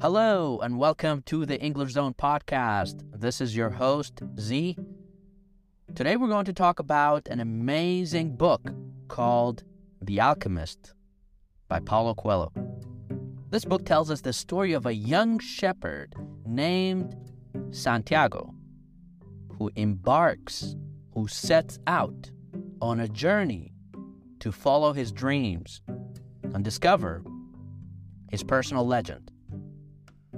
Hello, and welcome to the English Zone podcast. This is your host, Z. Today, we're going to talk about an amazing book called The Alchemist by Paulo Coelho. This book tells us the story of a young shepherd named Santiago who embarks, who sets out on a journey to follow his dreams and discover his personal legend.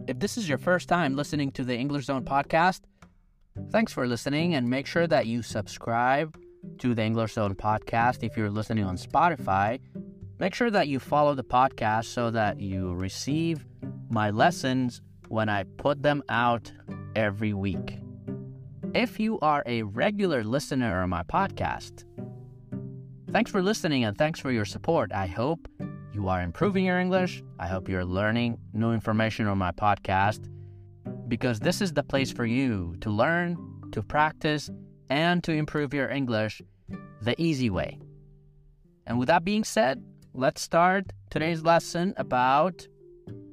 If this is your first time listening to the English Zone podcast, thanks for listening and make sure that you subscribe to the English Zone podcast if you're listening on Spotify. Make sure that you follow the podcast so that you receive my lessons when I put them out every week. If you are a regular listener of my podcast, thanks for listening and thanks for your support. I hope you are improving your English. I hope you're learning new information on my podcast because this is the place for you to learn, to practice, and to improve your English the easy way. And with that being said, let's start today's lesson about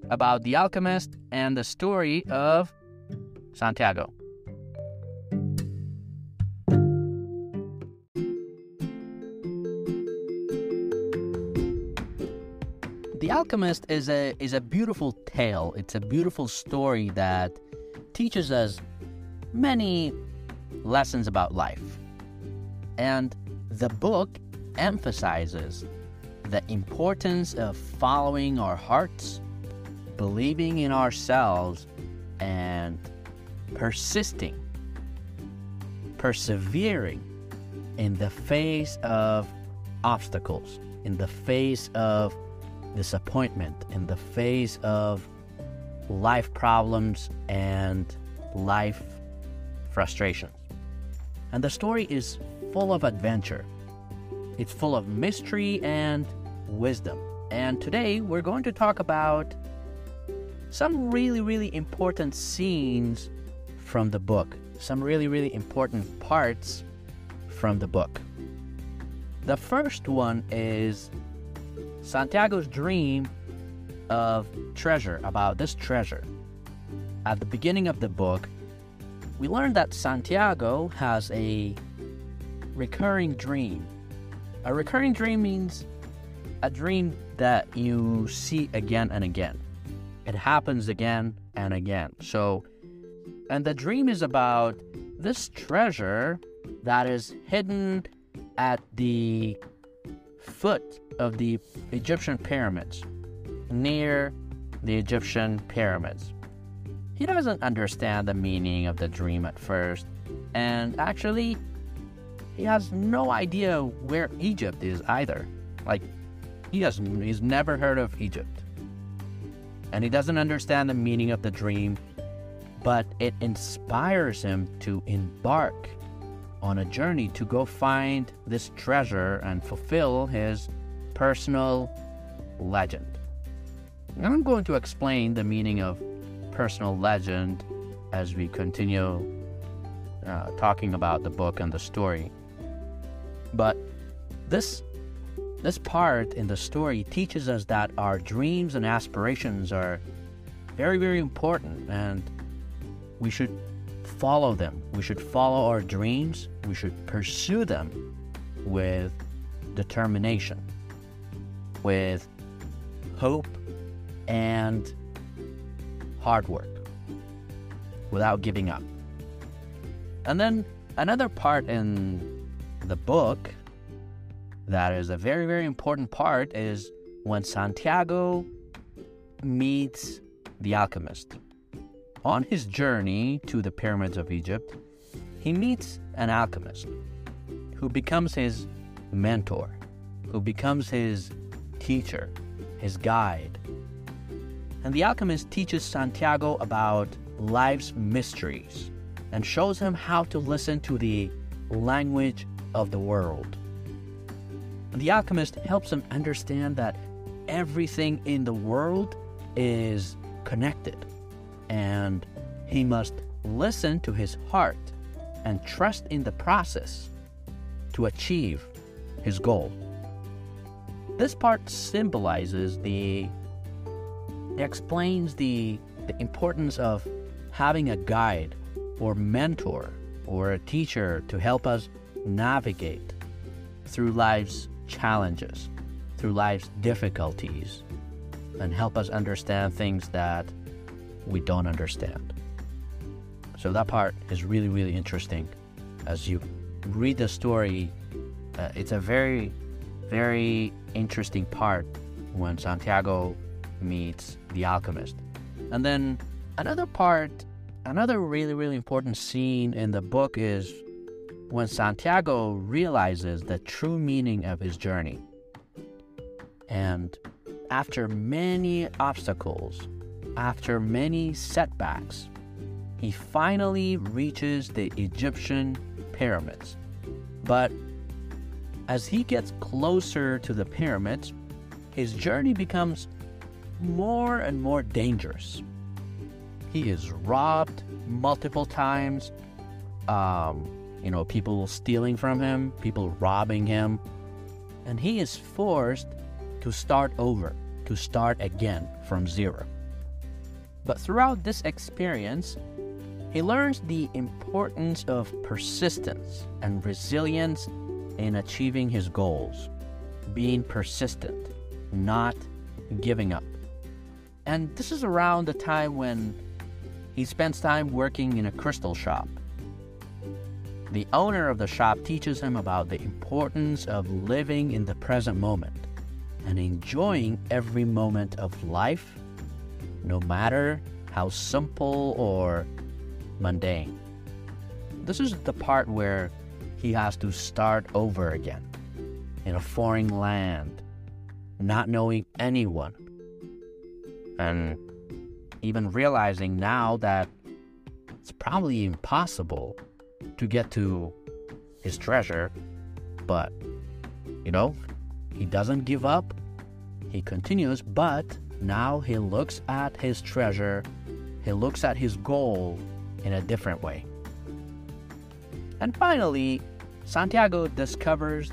about the alchemist and the story of Santiago. Alchemist is a is a beautiful tale. It's a beautiful story that teaches us many lessons about life. And the book emphasizes the importance of following our hearts, believing in ourselves, and persisting, persevering in the face of obstacles, in the face of disappointment, in the face of life problems and life frustrations. And the story is full of adventure. It's full of mystery and wisdom. And today we're going to talk about some really, really important scenes from the book, some really, really important parts from the book. The first one is Santiago's dream of treasure, about this treasure. At the beginning of the book, we learn that Santiago has a recurring dream. A recurring dream means a dream that you see again and again. It happens again and again. So, and the dream is about this treasure that is hidden at the foot of the Egyptian pyramids, near the Egyptian pyramids. He doesn't understand the meaning of the dream at first, and actually, he has no idea where Egypt is either. Like, he has he's never heard of Egypt. And he doesn't understand the meaning of the dream, but it inspires him to embark on a journey to go find this treasure and fulfill his personal legend. And I'm going to explain the meaning of personal legend as we continue uh, talking about the book and the story. But this this part in the story teaches us that our dreams and aspirations are very very important and we should follow them. We should follow our dreams. We should pursue them with determination, with hope, and hard work without giving up. And then another part in the book that is a very, very important part is when Santiago meets the alchemist. On his journey to the pyramids of Egypt, he meets an alchemist who becomes his mentor, who becomes his teacher, his guide. And the alchemist teaches Santiago about life's mysteries and shows him how to listen to the language of the world. And the alchemist helps him understand that everything in the world is connected and he must listen to his heart and trust in the process to achieve his goal. This part symbolizes the explains the the importance of having a guide or mentor or a teacher to help us navigate through life's challenges, through life's difficulties, and help us understand things that we don't understand. So that part is really, really interesting. As you read the story, uh, it's a very, very interesting part when Santiago meets the alchemist. And then another part, another really, really important scene in the book is when Santiago realizes the true meaning of his journey. And after many obstacles, after many setbacks, he finally reaches the Egyptian pyramids. But as he gets closer to the pyramids, his journey becomes more and more dangerous. He is robbed multiple times. Um, you know, people stealing from him, people robbing him. And he is forced to start over, to start again from zero. But throughout this experience, he learns the importance of persistence and resilience in achieving his goals, being persistent, not giving up. And this is around the time when he spends time working in a crystal shop. The owner of the shop teaches him about the importance of living in the present moment and enjoying every moment of life, no matter how simple or mundane. This is the part where he has to start over again in a foreign land, not knowing anyone, and even realizing now that it's probably impossible to get to his treasure, but you know, he doesn't give up. He continues, but now he looks at his treasure, he looks at his goal in a different way. And finally, Santiago discovers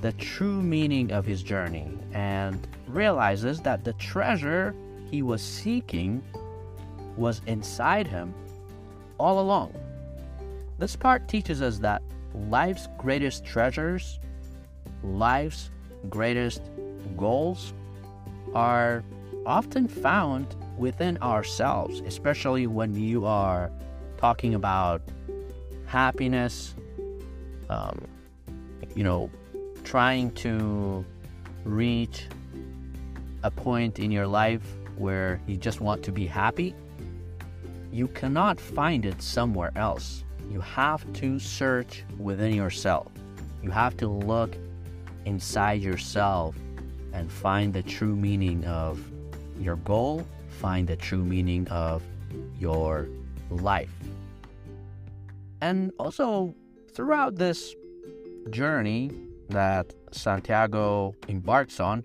the true meaning of his journey and realizes that the treasure he was seeking was inside him all along. This part teaches us that life's greatest treasures, life's greatest goals are often found within ourselves, especially when you are talking about happiness, um, you know, trying to reach a point in your life where you just want to be happy. You cannot find it somewhere else you have to search within yourself. You have to look inside yourself and find the true meaning of your goal, find the true meaning of your life. And also, throughout this journey that Santiago embarks on,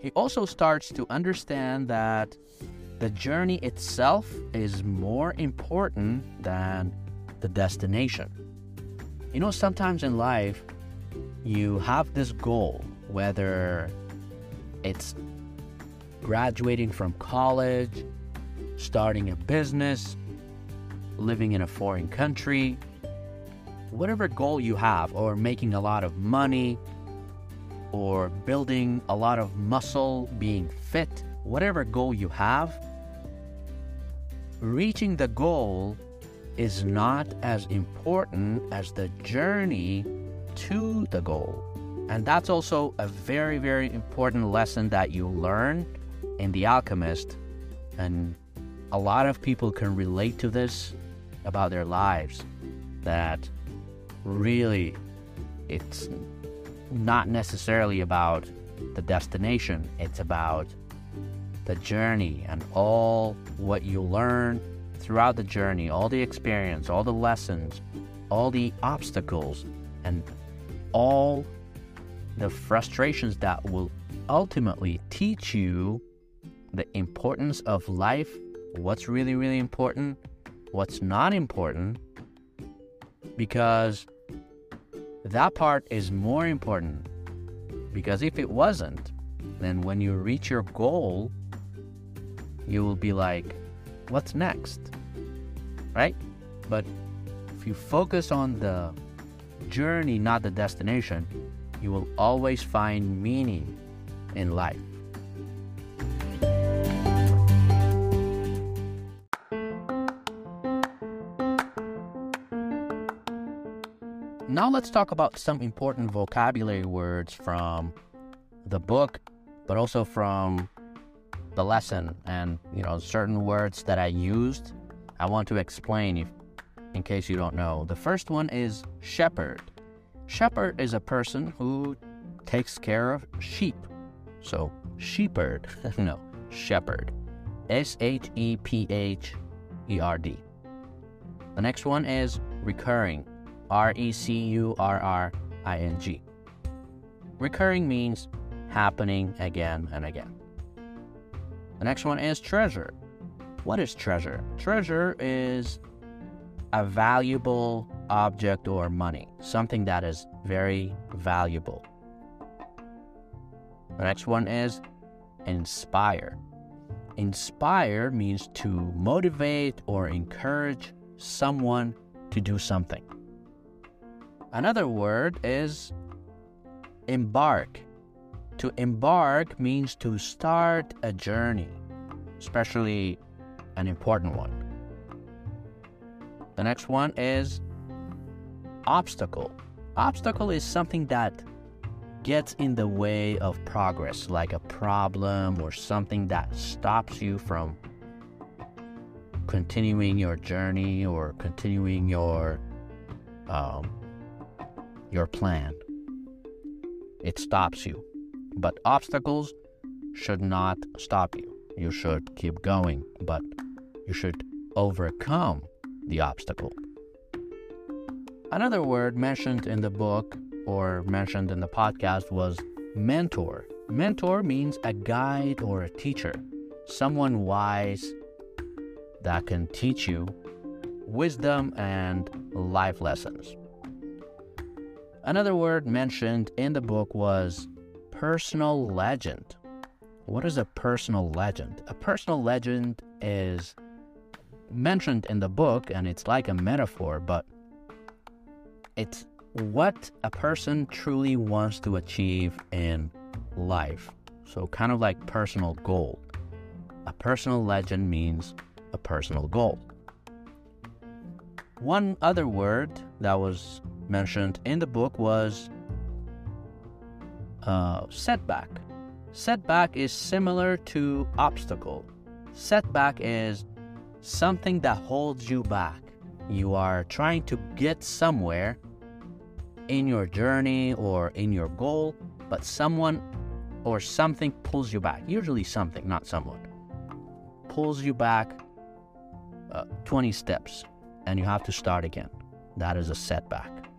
he also starts to understand that the journey itself is more important than the destination. You know, sometimes in life, you have this goal, whether it's graduating from college, starting a business, living in a foreign country, whatever goal you have, or making a lot of money, or building a lot of muscle, being fit, whatever goal you have, reaching the goal is not as important as the journey to the goal. And that's also a very, very important lesson that you learn in The Alchemist. And a lot of people can relate to this about their lives that really it's not necessarily about the destination, it's about the journey and all what you learn throughout the journey, all the experience, all the lessons, all the obstacles, and all the frustrations that will ultimately teach you the importance of life, what's really, really important, what's not important, because that part is more important. Because if it wasn't, then when you reach your goal, you will be like, what's next? Right? But if you focus on the journey, not the destination, you will always find meaning in life. Now let's talk about some important vocabulary words from the book, but also from the lesson and you know certain words that I used. I want to explain if in case you don't know. The first one is shepherd. Shepherd is a person who takes care of sheep. So shepherd, no, shepherd. S H E P H E R D. The next one is recurring. R E C U R R I N G. Recurring means happening again and again. The next one is treasure. What is treasure? Treasure is a valuable object or money, something that is very valuable. The next one is inspire. Inspire means to motivate or encourage someone to do something. Another word is embark. To embark means to start a journey, especially an important one. The next one is obstacle. Obstacle is something that gets in the way of progress, like a problem or something that stops you from continuing your journey or continuing your um, your plan. It stops you. But obstacles should not stop you. You should keep going, but you should overcome the obstacle. Another word mentioned in the book or mentioned in the podcast was mentor. Mentor means a guide or a teacher, someone wise that can teach you wisdom and life lessons. Another word mentioned in the book was personal legend. What is a personal legend? A personal legend is mentioned in the book and it's like a metaphor, but it's what a person truly wants to achieve in life. So, kind of like personal goal. A personal legend means a personal goal. One other word that was mentioned in the book was uh, setback. Setback is similar to obstacle. Setback is something that holds you back. You are trying to get somewhere in your journey or in your goal, but someone or something pulls you back. Usually, something, not someone, pulls you back uh, 20 steps and you have to start again. That is a setback.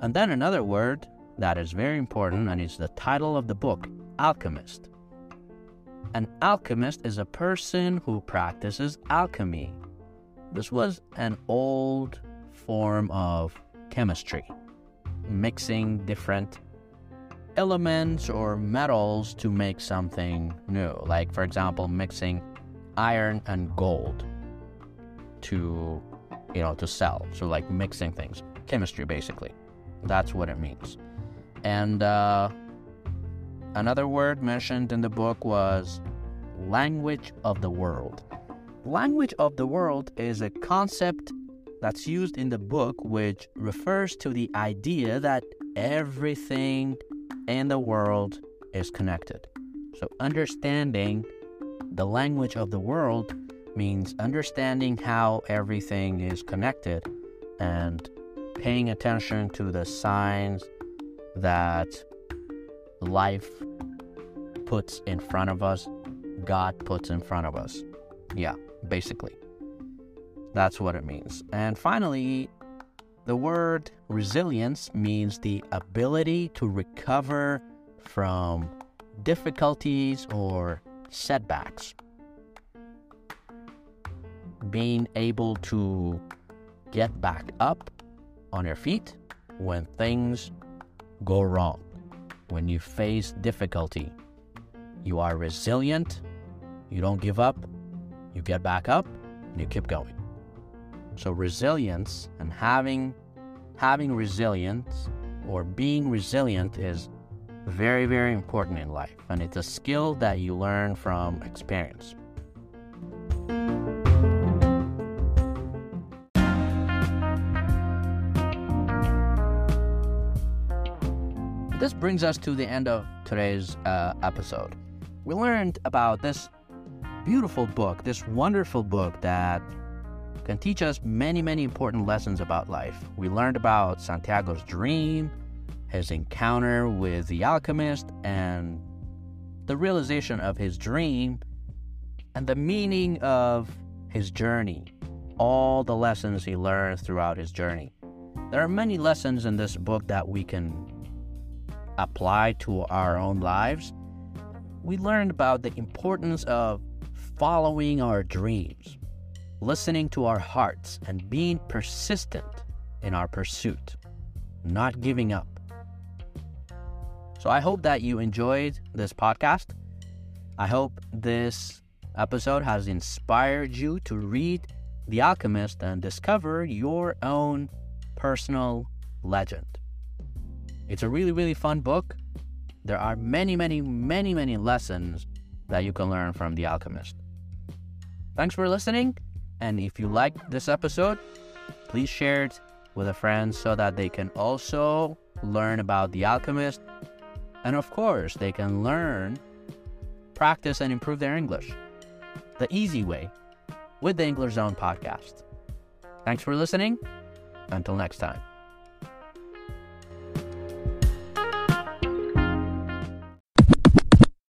And then another word that is very important, and it's the title of the book Alchemist. An alchemist is a person who practices alchemy. This was an old form of chemistry, mixing different elements or metals to make something new. Like, for example, mixing iron and gold to, you know, to sell. So, like mixing things, chemistry basically. That's what it means. And uh, another word mentioned in the book was language of the world. Language of the world is a concept that's used in the book which refers to the idea that everything in the world is connected. So, understanding the language of the world means understanding how everything is connected and paying attention to the signs that life puts in front of us, God puts in front of us. Yeah, basically. That's what it means. And finally, the word resilience means the ability to recover from difficulties or setbacks. Being able to get back up on your feet when things go wrong, when you face difficulty. You are resilient You don't give up, you get back up, and you keep going. So resilience and having having resilience or being resilient is very very important in life and it's a skill that you learn from experience. This brings us to the end of today's uh, episode. We learned about this beautiful book, this wonderful book that can teach us many, many important lessons about life. We learned about Santiago's dream, his encounter with the alchemist, and the realization of his dream, and the meaning of his journey, all the lessons he learned throughout his journey. There are many lessons in this book that we can apply to our own lives, we learned about the importance of following our dreams, listening to our hearts, and being persistent in our pursuit, not giving up. So I hope that you enjoyed this podcast. I hope this episode has inspired you to read The Alchemist and discover your own personal legend. It's a really, really fun book. There are many, many, many, many lessons that you can learn from The Alchemist. Thanks for listening. And if you like this episode, please share it with a friend so that they can also learn about The Alchemist. And of course, they can learn, practice, and improve their English the easy way with the English Zone podcast. Thanks for listening. Until next time.